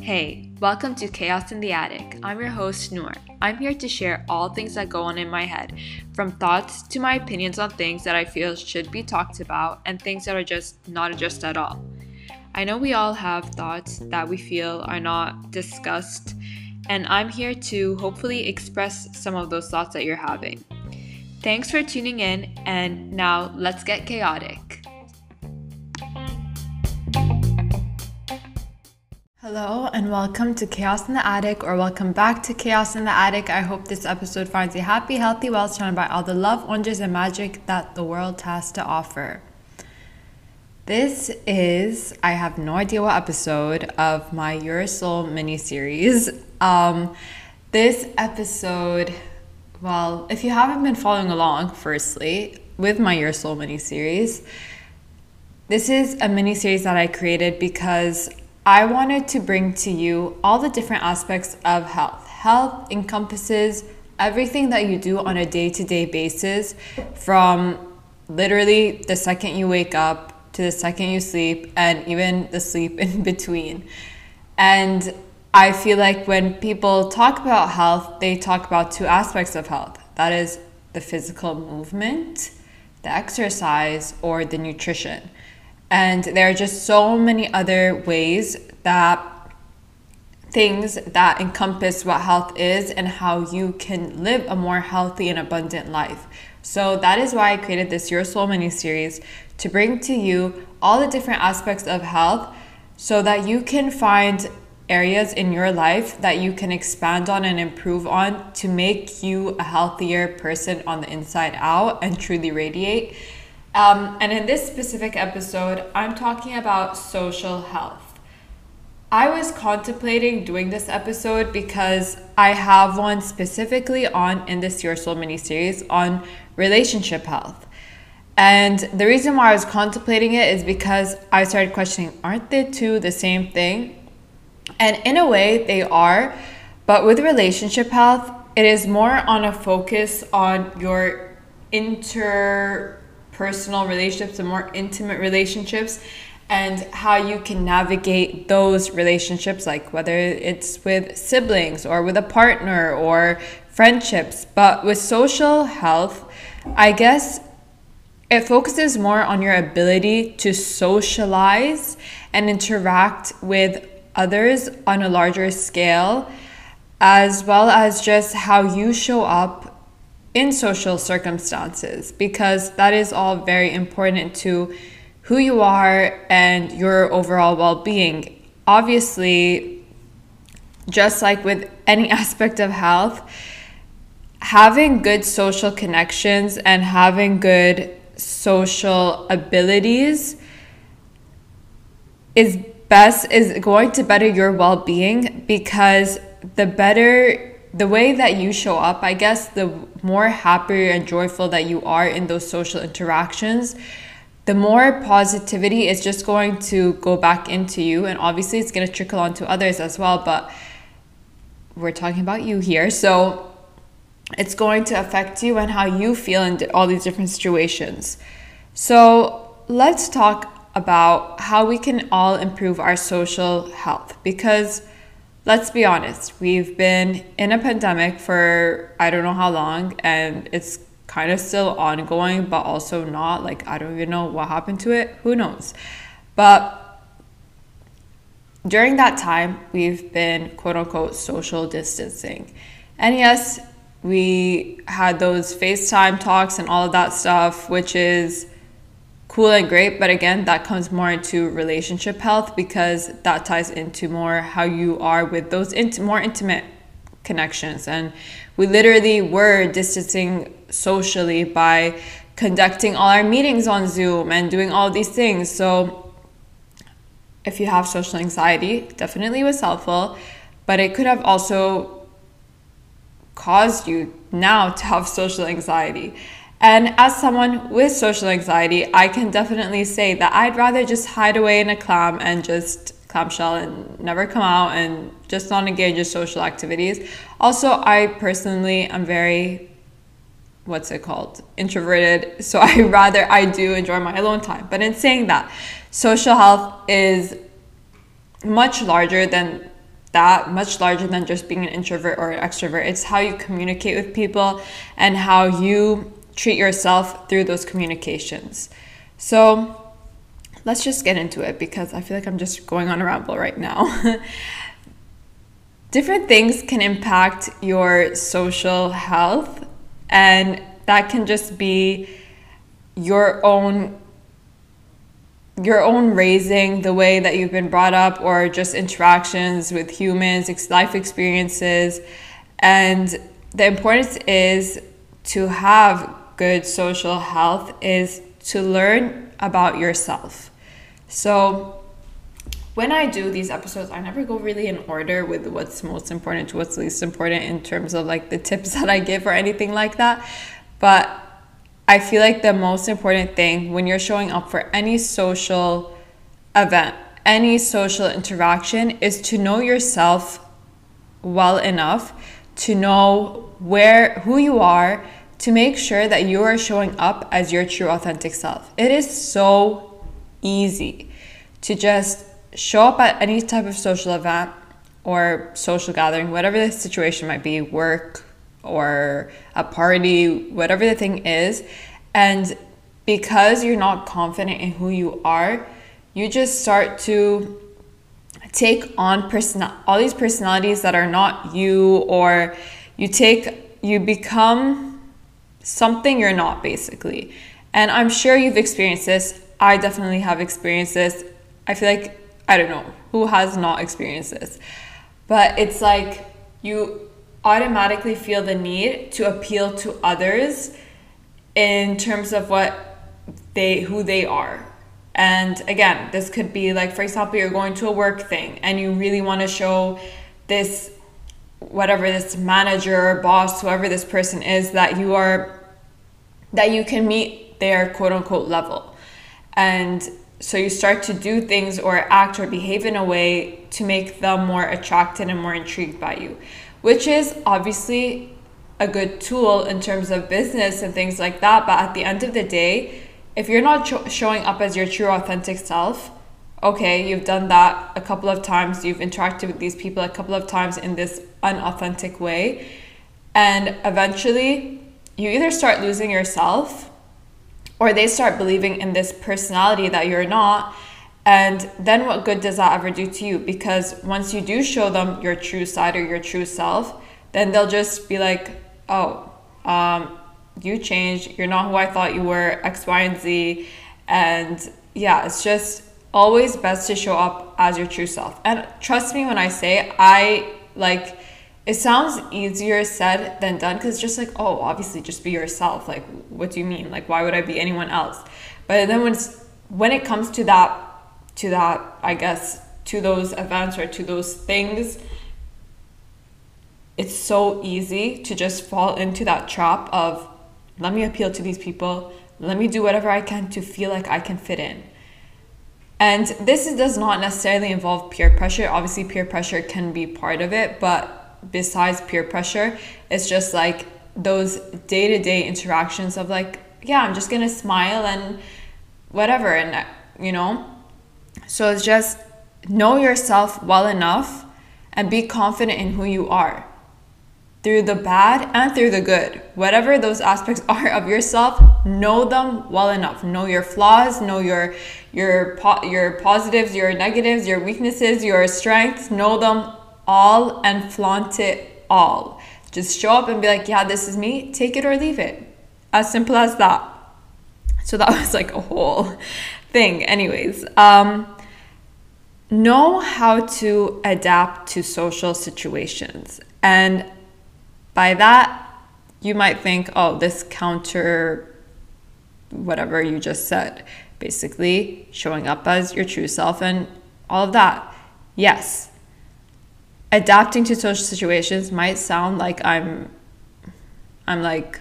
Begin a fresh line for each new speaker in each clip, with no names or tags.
Hey, welcome to Chaos in the Attic. I'm your host, Noor. I'm here to share all things that go on in my head, from thoughts to my opinions on things that I feel should be talked about and things that are just not addressed at all. I know we all have thoughts that we feel are not discussed, and I'm here to hopefully express some of those thoughts that you're having. Thanks for tuning in, and now let's get chaotic. Hello, and welcome to Chaos in the Attic, or welcome back to Chaos in the Attic. I hope this episode finds you happy, healthy, well surrounded by all the love, wonders, and magic that the world has to offer. This is, I have no idea what episode of my Your Soul mini series. Um, this episode, well, if you haven't been following along, firstly, with my Your Soul mini series, this is a mini series that I created because I wanted to bring to you all the different aspects of health. Health encompasses everything that you do on a day to day basis from literally the second you wake up to the second you sleep and even the sleep in between. And I feel like when people talk about health, they talk about two aspects of health that is, the physical movement, the exercise, or the nutrition. And there are just so many other ways that things that encompass what health is and how you can live a more healthy and abundant life. So that is why I created this Your Soul mini series to bring to you all the different aspects of health so that you can find areas in your life that you can expand on and improve on to make you a healthier person on the inside out and truly radiate. Um, and in this specific episode, I'm talking about social health. I was contemplating doing this episode because I have one specifically on in this Your Soul mini series on relationship health. And the reason why I was contemplating it is because I started questioning aren't the two the same thing? And in a way, they are. But with relationship health, it is more on a focus on your inter personal relationships and more intimate relationships and how you can navigate those relationships, like whether it's with siblings or with a partner or friendships. But with social health, I guess it focuses more on your ability to socialize and interact with others on a larger scale, as well as just how you show up in social circumstances because that is all very important to who you are and your overall well being. Obviously, just like with any aspect of health, having good social connections and having good social abilities is best is going to better your well-being because the better the way that you show up, I guess, the more happier and joyful that you are in those social interactions, the more positivity is just going to go back into you. And obviously, it's going to trickle onto others as well. But we're talking about you here. So it's going to affect you and how you feel in all these different situations. So let's talk about how we can all improve our social health because let's be honest, we've been in a pandemic for I don't know how long, and it's kind of still ongoing, but also not. Like, I don't even know what happened to it. Who knows? But during that time, we've been quote unquote social distancing. And yes, we had those FaceTime talks and all of that stuff, which is cool and great but again that comes more into relationship health because that ties into more how you are with those int- more intimate connections. And we literally were distancing socially by conducting all our meetings on zoom and doing all these things. So if you have social anxiety definitely was helpful but it could have also caused you now to have social anxiety and as someone with social anxiety, I can definitely say that I'd rather just hide away in a clam and just clamshell and never come out and just not engage in social activities. Also, I personally am very what's it called? introverted. So i rather i do enjoy my alone time. But in saying that social health is much larger than that much larger than just being an introvert or an extrovert. It's how you communicate with people and how you treat yourself through those communications. So let's just get into it because i feel like i'm just going on a ramble right now. Different things can impact your social health and that can just be your own your own raising the way that you've been brought up or just interactions with humans life experiences. And the importance is to have good social health is to learn about yourself so when I do these episodes, I never go really in order with what's most important to what's least important in terms of like the tips that I give or anything like that. But I feel like the most important thing when you're showing up for any social event, any social interaction is to know yourself well enough to know where who you are to make sure that you are showing up as your true authentic self. It is so easy to just show up at any type of social event or social gathering, whatever the situation might be, work or a party, whatever the thing is. And because you're not confident in who you are, you just start to take on person all these personalities that are not you or you take you become something you're not basically. And I'm sure you've experienced this. I definitely have experienced this. I feel like I don't know who has not experienced this, but it's like you automatically feel the need to appeal to others in terms of what they who they are. And again, this could be like for example, you're going to a work thing and you really want to show this whatever this manager, boss, whoever this person is that you are that you can meet their quote unquote level. And so you start to do things or act or behave in a way to make them more attracted and more intrigued by you, which is obviously a good tool in terms of business and things like that. But at the end of the day, if you're not ch- showing up as your true authentic self, okay, you've done that a couple of times, you've interacted with these people a couple of times in this unauthentic way, and eventually you either start losing yourself or they start believing in this personality that you're not. And then what good does that ever do to you? Because once you do show them your true side or your true self then they'll just be like oh um, you changed. You're not who i thought you were x y and z. And yeah it's just always best to show up as your true self. And trust me when i say i like it sounds easier said than done because it's just like oh obviously just be yourself. Like what do you mean? Like why would i be anyone else? But then when it's when it comes to that to that i guess to those events or to those things it's so easy to just fall into that trap of let me appeal to these people. Let me do whatever i can to feel like i can fit in. And this does not necessarily involve peer pressure. Obviously peer pressure can be part of it but besides peer pressure it's just like those day-to-day interactions of like yeah i'm just gonna smile and whatever and uh, you know? So it's just know yourself well enough and be confident in who you are. Through the bad and through the good. Whatever those aspects are of yourself know them well enough. Know your flaws know your your po- your positives your negatives your weaknesses your strengths. Know them all and flaunt it all. Just show up and be like, yeah, this is me, take it or leave it. As simple as that. So that was like a whole thing. Anyways, um, know how to adapt to social situations. And by that, you might think, oh, this counter whatever you just said. Basically, showing up as your true self and all of that. Yes, adapting to social situations might sound like I'm I'm like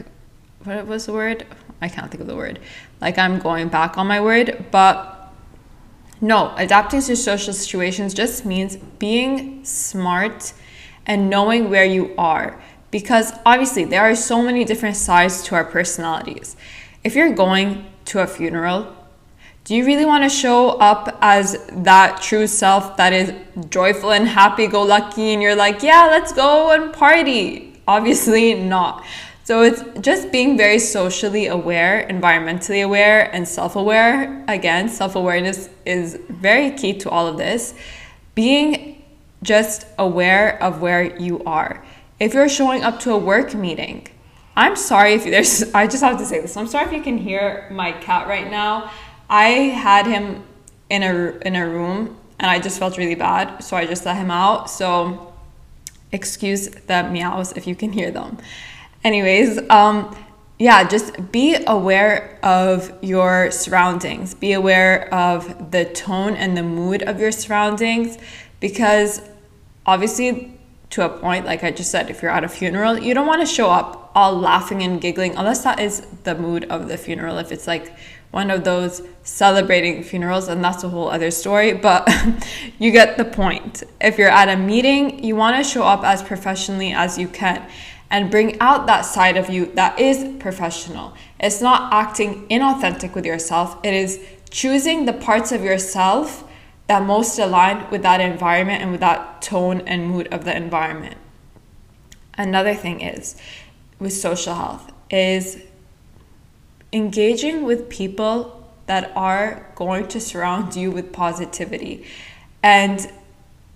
what was the word? I can't think of the word. Like I'm going back on my word, but no, adapting to social situations just means being smart and knowing where you are. because obviously there are so many different sides to our personalities. If you're going to a funeral, do you really want to show up as that true self that is joyful and happy go lucky and you're like, yeah, let's go and party? Obviously not. So it's just being very socially aware, environmentally aware, and self aware. Again, self awareness is very key to all of this. Being just aware of where you are. If you're showing up to a work meeting, I'm sorry if there's, I just have to say this. I'm sorry if you can hear my cat right now. I had him in a, in a room and I just felt really bad. So I just let him out. So excuse the meows if you can hear them. Anyways, um, yeah, just be aware of your surroundings. Be aware of the tone and the mood of your surroundings because obviously to a point, like I just said, if you're at a funeral, you don't want to show up all laughing and giggling unless that is the mood of the funeral. If it's like one of those celebrating funerals, and that's a whole other story, but you get the point. If you're at a meeting, you want to show up as professionally as you can and bring out that side of you that is professional. It's not acting inauthentic with yourself, it is choosing the parts of yourself that most align with that environment and with that tone and mood of the environment. Another thing is with social health is engaging with people that are going to surround you with positivity. And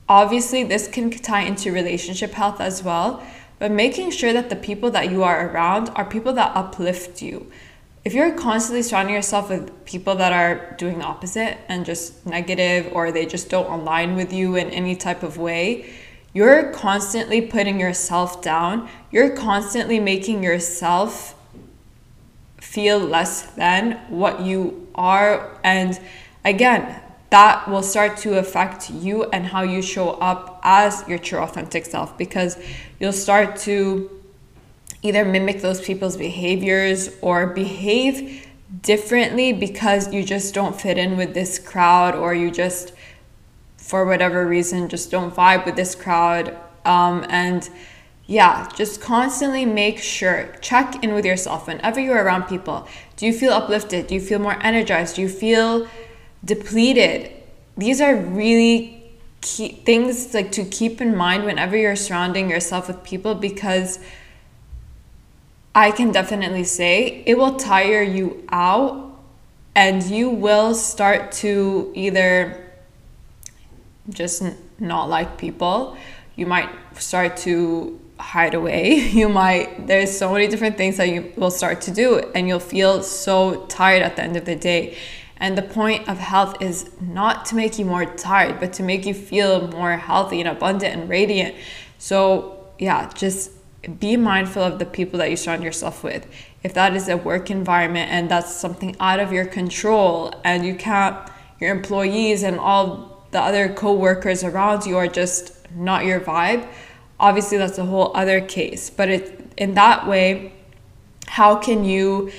obviously this can tie into relationship health as well, but making sure that the people that you are around are people that uplift you if you're constantly surrounding yourself with people that are doing the opposite and just negative or they just don't align with you in any type of way, you're constantly putting yourself down. You're constantly making yourself feel less than what you are. And again, that will start to affect you and how you show up as your true authentic self because you'll start to either mimic those people's behaviors or behave differently because you just don't fit in with this crowd or you just for whatever reason just don't vibe with this crowd um, and yeah just constantly make sure check in with yourself whenever you're around people. Do you feel uplifted? Do you feel more energized? Do you feel depleted? These are really key things like to keep in mind whenever you're surrounding yourself with people because I can definitely say it will tire you out and you will start to either just not like people. You might start to hide away. You might, there's so many different things that you will start to do, and you'll feel so tired at the end of the day. And the point of health is not to make you more tired, but to make you feel more healthy and abundant and radiant. So, yeah, just be mindful of the people that you surround yourself with. If that is a work environment and that's something out of your control and you can't, your employees and all the other co-workers around you are just not your vibe, obviously that's a whole other case. But it, in that way, how can you,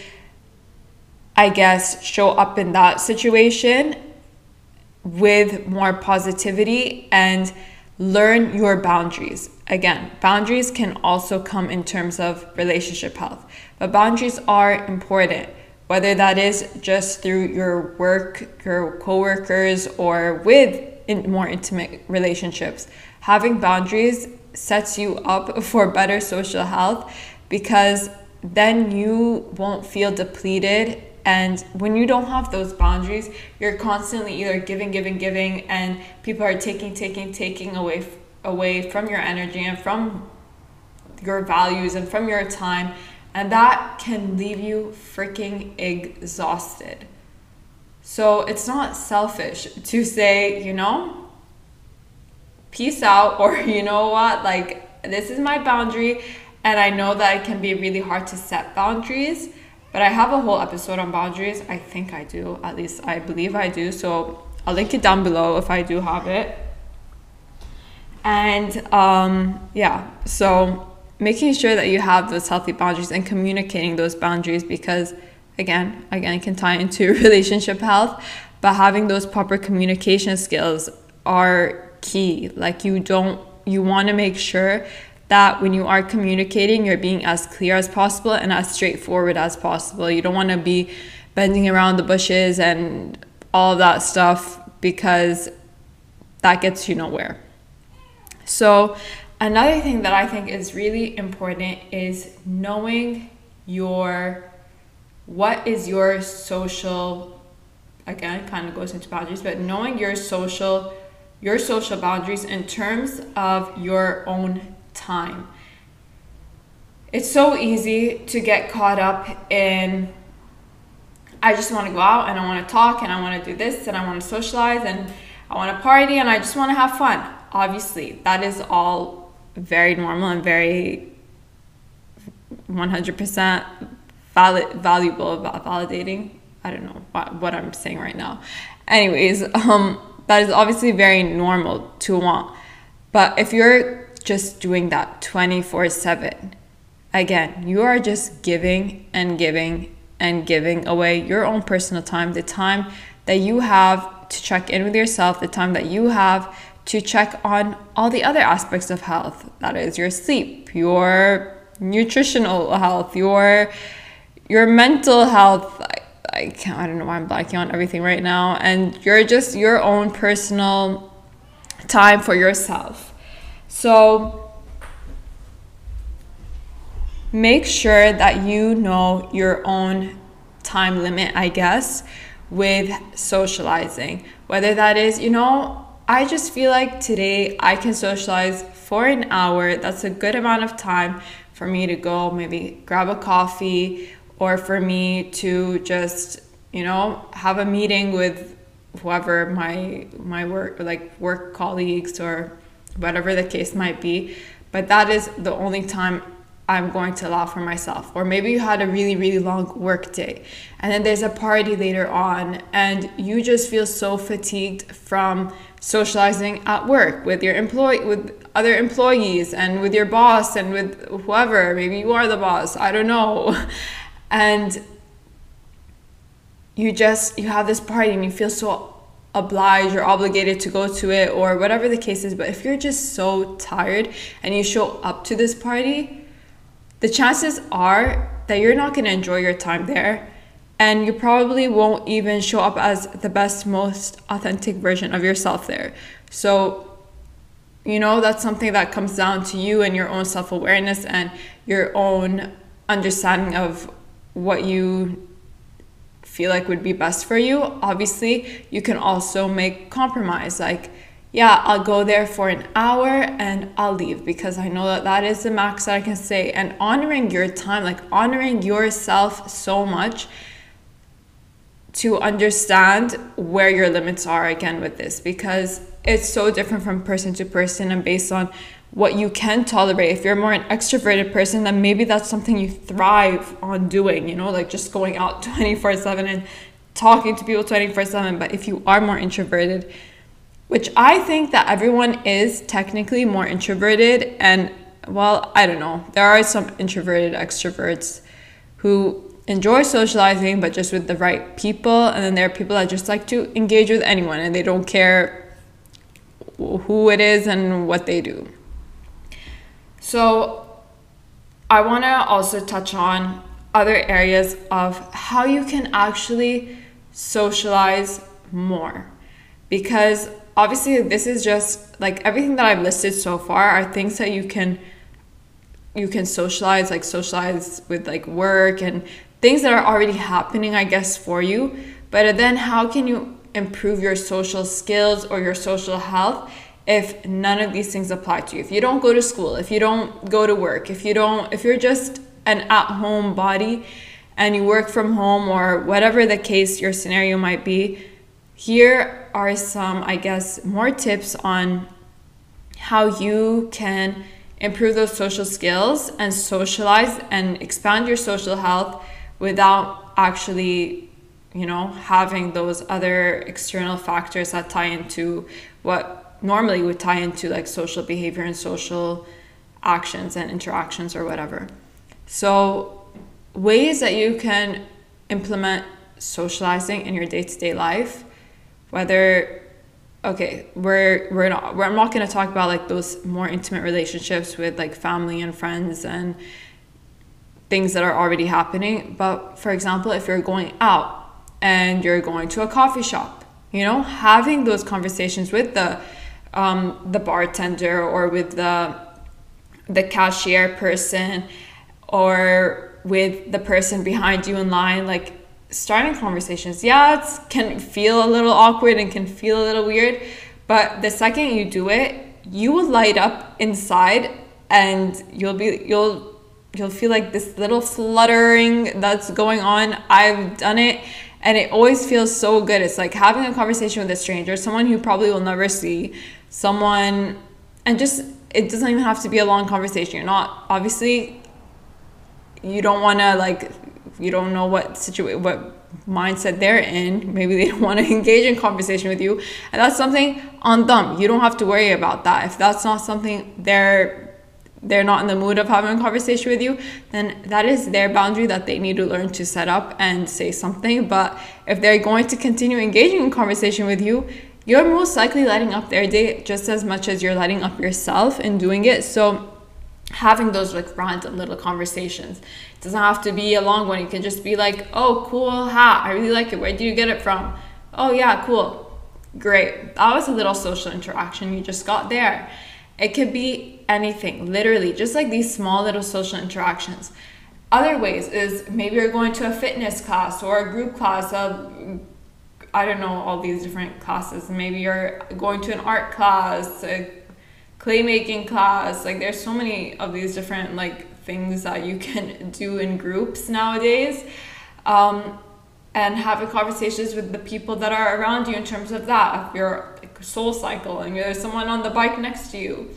I guess, show up in that situation with more positivity and learn your boundaries. Again, boundaries can also come in terms of relationship health, but boundaries are important, whether that is just through your work, your coworkers, or with in more intimate relationships. Having boundaries sets you up for better social health because then you won't feel depleted and when you don't have those boundaries, you're constantly either giving, giving, giving, and people are taking, taking, taking away away from your energy and from your values and from your time, and that can leave you freaking exhausted. So it's not selfish to say, you know, peace out, or you know what, like this is my boundary, and I know that it can be really hard to set boundaries but I have a whole episode on boundaries. I think I do. At least I believe I do. So I'll link it down below if I do have it. And um, yeah, so making sure that you have those healthy boundaries and communicating those boundaries because again, again, it can tie into relationship health, but having those proper communication skills are key. Like you don't, you want to make sure that when you are communicating, you're being as clear as possible and as straightforward as possible. You don't want to be bending around the bushes and all that stuff because that gets you nowhere. So, another thing that I think is really important is knowing your what is your social again kind of goes into boundaries but knowing your social your social boundaries in terms of your own time it's so easy to get caught up in I just want to go out and I want to talk and I want to do this and I want to socialize and I want to party and I just want to have fun. Obviously, that is all very normal and very 100% valid, valuable, validating. I don't know what, I'm saying right now. Anyways, um, that is obviously very normal to want. But if you're just doing that 24 7, again, you are just giving and giving and giving away your own personal time, the time that you have to check in with yourself, the time that you have to check on all the other aspects of health that is your sleep, your nutritional health, your your mental health. I, can't I don't know why I'm blanking on everything right now and you're just your own personal time for yourself. So make sure that you know your own time limit, I guess, with socializing. Whether that is, you know, I just feel like today I can socialize for an hour. That's a good amount of time for me to go maybe grab a coffee or for me to just, you know, have a meeting with whoever my my work like work colleagues or whatever the case might be. But that is the only time I'm going to allow for myself. Or maybe you had a really, really long work day and then there's a party later on and you just feel so fatigued from socializing at work with your employee with other employees and with your boss and with whoever. Maybe you are the boss. I don't know. And you just you have this party and you feel so obliged or obligated to go to it or whatever the case is. But if you're just so tired and you show up to this party, the chances are that you're not going to enjoy your time there and you probably won't even show up as the best most authentic version of yourself there so you know that's something that comes down to you and your own self-awareness and your own understanding of what you feel like would be best for you obviously you can also make compromise like yeah, I'll go there for an hour and I'll leave because I know that that is the max that I can say. And honoring your time, like honoring yourself so much to understand where your limits are again with this because it's so different from person to person and based on what you can tolerate. If you're more an extroverted person, then maybe that's something you thrive on doing, you know, like just going out 24 7 and talking to people 24 7. But if you are more introverted, which I think that everyone is technically more introverted. And well, I don't know. There are some introverted extroverts who enjoy socializing, but just with the right people. And then there are people that just like to engage with anyone and they don't care who it is and what they do. So, I want to also touch on other areas of how you can actually socialize more. Because obviously this is just like everything that I've listed so far are things that you can you can socialize like socialize with like work and things that are already happening I guess for you. But then how can you improve your social skills or your social health if none of these things apply to you. If you don't go to school if you don't go to work if you don't if you're just an at-home body and you work from home or whatever the case your scenario might be here are some, I guess, more tips on how you can improve those social skills and socialize and expand your social health without actually you know having those other external factors that tie into what normally would tie into like social behavior and social actions and interactions or whatever so ways that you can implement socializing in your day-to-day life whether okay, we're we're not we're I'm not gonna talk about like those more intimate relationships with like family and friends and things that are already happening. But for example, if you're going out and you're going to a coffee shop, you know, having those conversations with the um, the bartender or with the the cashier person or with the person behind you in line, like starting conversations. Yeah, it can feel a little awkward and can feel a little weird, but the second you do it, you will light up inside and you'll be you'll you'll feel like this little fluttering that's going on. I've done it and it always feels so good. It's like having a conversation with a stranger, someone who probably will never see, someone and just it doesn't even have to be a long conversation. You're not obviously you don't want to like you don't know what situation what mindset they're in. Maybe they don't want to engage in conversation with you. And that's something on them. You don't have to worry about that. If that's not something they're they're not in the mood of having a conversation with you then that is their boundary that they need to learn to set up and say something. But if they're going to continue engaging in conversation with you you're most likely lighting up their day just as much as you're lighting up yourself in doing it so having those like random little conversations. It doesn't have to be a long one. You can just be like, oh, cool hat. I really like it. Where do you get it from? Oh, yeah, cool. Great. That was a little social interaction you just got there. It could be anything, literally, just like these small little social interactions. Other ways is maybe you're going to a fitness class or a group class of, I don't know, all these different classes. Maybe you're going to an art class, a Claymaking class. Like there's so many of these different like things that you can do in groups nowadays um, and having conversations with the people that are around you in terms of that if you're SoulCycle. And there's someone on the bike next to you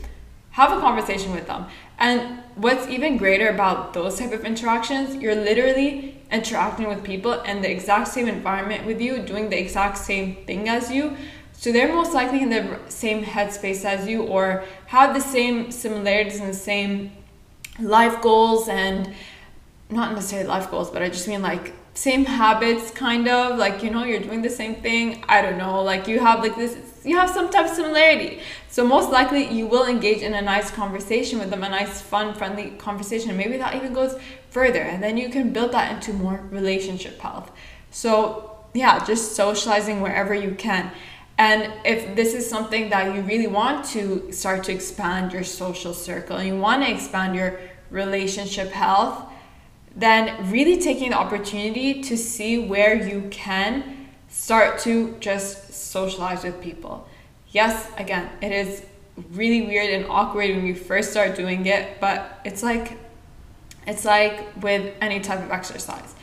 have a conversation with them. And what's even greater about those type of interactions you're literally interacting with people in the exact same environment with you doing the exact same thing as you. So they're most likely in the same headspace as you or have the same similarities and the same life goals and not necessarily life goals, but I just mean like same habits kind of like you know you're doing the same thing. I don't know like you have like this you have some type of similarity. So most likely you will engage in a nice conversation with them a nice fun friendly conversation. Maybe that even goes further and then you can build that into more relationship health. So yeah just socializing wherever you can. And if this is something that you really want to start to expand your social circle and you want to expand your relationship health, then really taking the opportunity to see where you can start to just socialize with people. Yes, again, it is really weird and awkward when you first start doing it, but it's like it's like with any type of exercise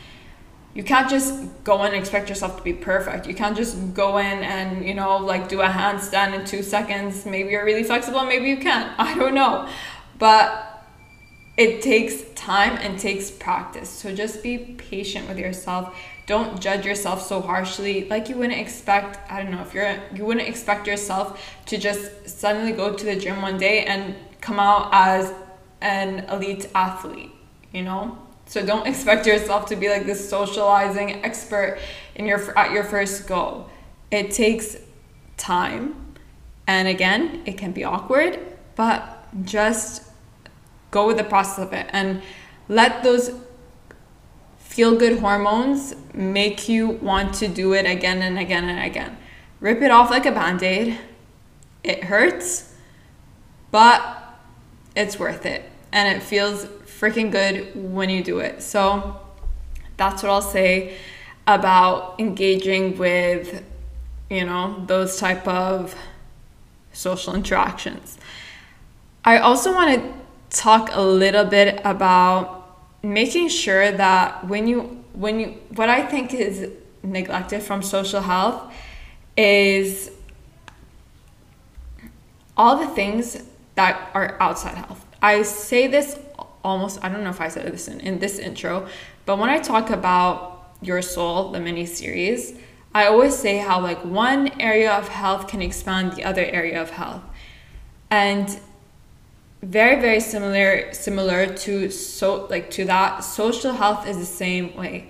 you can't just go in and expect yourself to be perfect. You can't just go in and, you know, like do a handstand in two seconds. Maybe you're really flexible, maybe you can't. I don't know. But it takes time and takes practice. So just be patient with yourself. Don't judge yourself so harshly. Like you wouldn't expect, I don't know, if you're, you wouldn't expect yourself to just suddenly go to the gym one day and come out as an elite athlete, you know? So don't expect yourself to be like this socializing expert in your at your first go. It takes time. And again, it can be awkward, but just go with the process of it and let those feel good hormones make you want to do it again and again and again. Rip it off like a band aid. It hurts, but it's worth it. And it feels freaking good when you do it. So that's what I'll say about engaging with, you know, those type of social interactions. I also want to talk a little bit about making sure that when you when you what I think is neglected from social health is all the things that are outside health. I say this almost I don't know if I said this in, in this intro, but when I talk about your soul, the mini series, I always say how like one area of health can expand the other area of health. And very very similar similar to so like to that. Social health is the same way.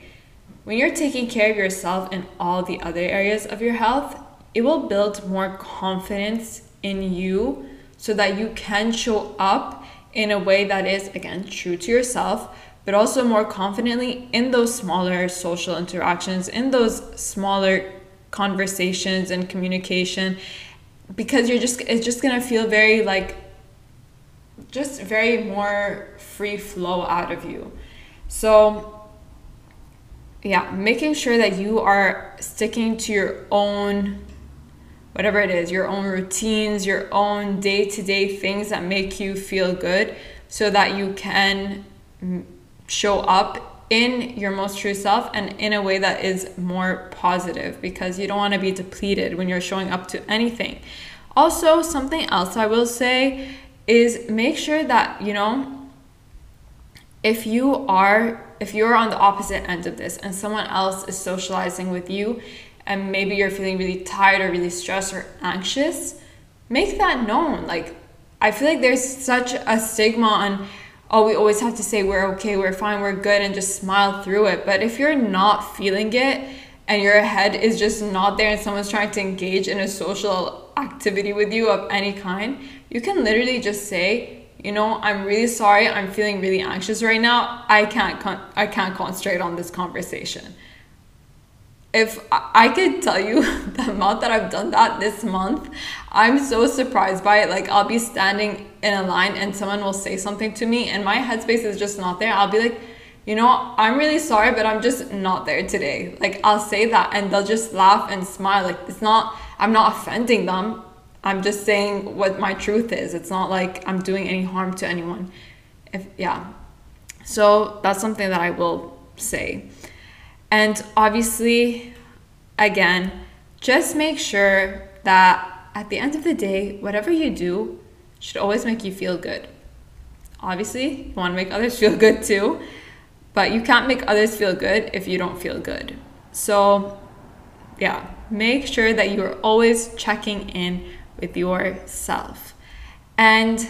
When you're taking care of yourself in all the other areas of your health it will build more confidence in you so that you can show up in a way that is, again, true to yourself, but also more confidently in those smaller social interactions, in those smaller conversations and communication because you're just it's just gonna feel very like just very more free flow out of you so yeah making sure that you are sticking to your own whatever it is your own routines your own day-to-day things that make you feel good so that you can show up in your most true self and in a way that is more positive because you don't want to be depleted when you're showing up to anything. Also, something else I will say is make sure that, you know, if you are if you're on the opposite end of this and someone else is socializing with you and maybe you're feeling really tired or really stressed or anxious, make that known. Like I feel like there's such a stigma on oh, we always have to say we're okay, we're fine, we're good, and just smile through it. But if you're not feeling it and your head is just not there and someone's trying to engage in a social activity with you of any kind, you can literally just say, you know, I'm really sorry, I'm feeling really anxious right now. I can't con- I can't concentrate on this conversation if I could tell you the amount that I've done that this month, I'm so surprised by it. Like I'll be standing in a line and someone will say something to me and my headspace is just not there. I'll be like, you know, I'm really sorry, but I'm just not there today. Like I'll say that and they'll just laugh and smile. Like it's not, I'm not offending them. I'm just saying what my truth is. It's not like I'm doing any harm to anyone. If yeah. So that's something that I will say. And obviously, again, just make sure that at the end of the day, whatever you do should always make you feel good. Obviously, you want to make others feel good too, but you can't make others feel good if you don't feel good. So, yeah, make sure that you're always checking in with yourself. And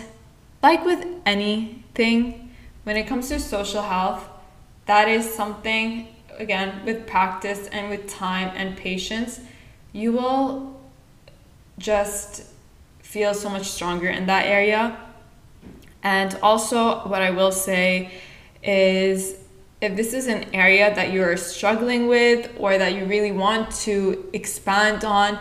like with anything, when it comes to social health, that is something again, with practice and with time and patience, you will just feel so much stronger in that area. And also, what I will say is if this is an area that you're struggling with or that you really want to expand on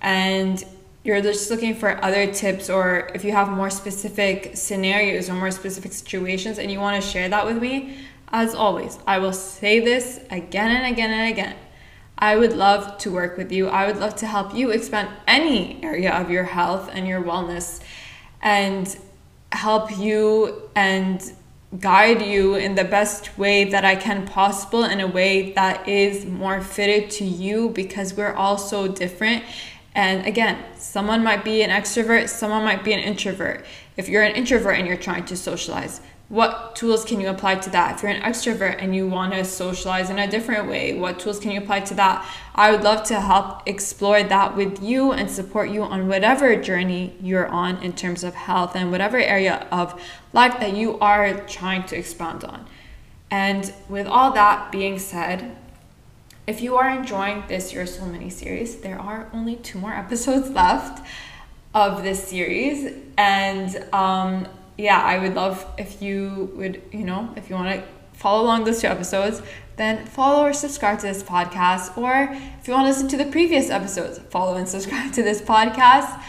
and you're just looking for other tips or if you have more specific scenarios or more specific situations and you want to share that with me, as always, I will say this again and again and again. I would love to work with you. I would love to help you expand any area of your health and your wellness and help you and guide you in the best way that I can possible in a way that is more fitted to you because we're all so different. And again, someone might be an extrovert, someone might be an introvert. If you're an introvert and you're trying to socialize, what tools can you apply to that? If you're an extrovert and you want to socialize in a different way, what tools can you apply to that? I would love to help explore that with you and support you on whatever journey you're on in terms of health and whatever area of life that you are trying to expand on. And with all that being said, if you are enjoying this Your Soul mini series, there are only two more episodes left of this series. And um, yeah, I would love if you would, you know, if you want to follow along those two episodes, then follow or subscribe to this podcast. Or if you want to listen to the previous episodes, follow and subscribe to this podcast.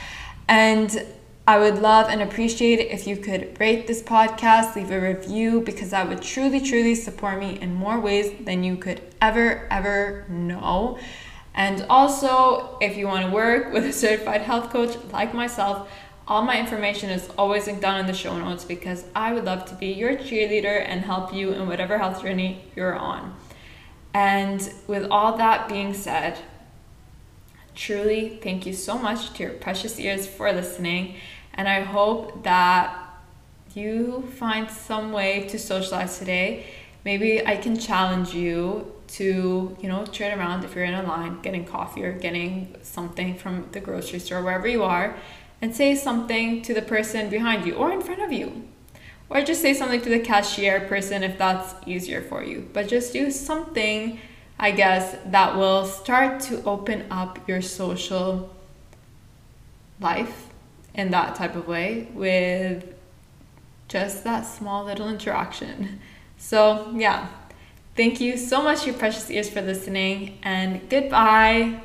And I would love and appreciate it if you could rate this podcast, leave a review, because that would truly, truly support me in more ways than you could ever, ever know. And also, if you want to work with a certified health coach like myself, all my information is always linked down in the show notes because I would love to be your cheerleader and help you in whatever health journey you're on. And with all that being said, truly thank you so much to your precious ears for listening. And I hope that you find some way to socialize today. Maybe I can challenge you to, you know, turn around if you're in a line getting coffee or getting something from the grocery store, wherever you are and say something to the person behind you or in front of you. Or just say something to the cashier person if that's easier for you. But just do something I guess, that will start to open up your social life in that type of way with just that small little interaction. So, yeah, thank you so much, your precious ears, for listening, and goodbye.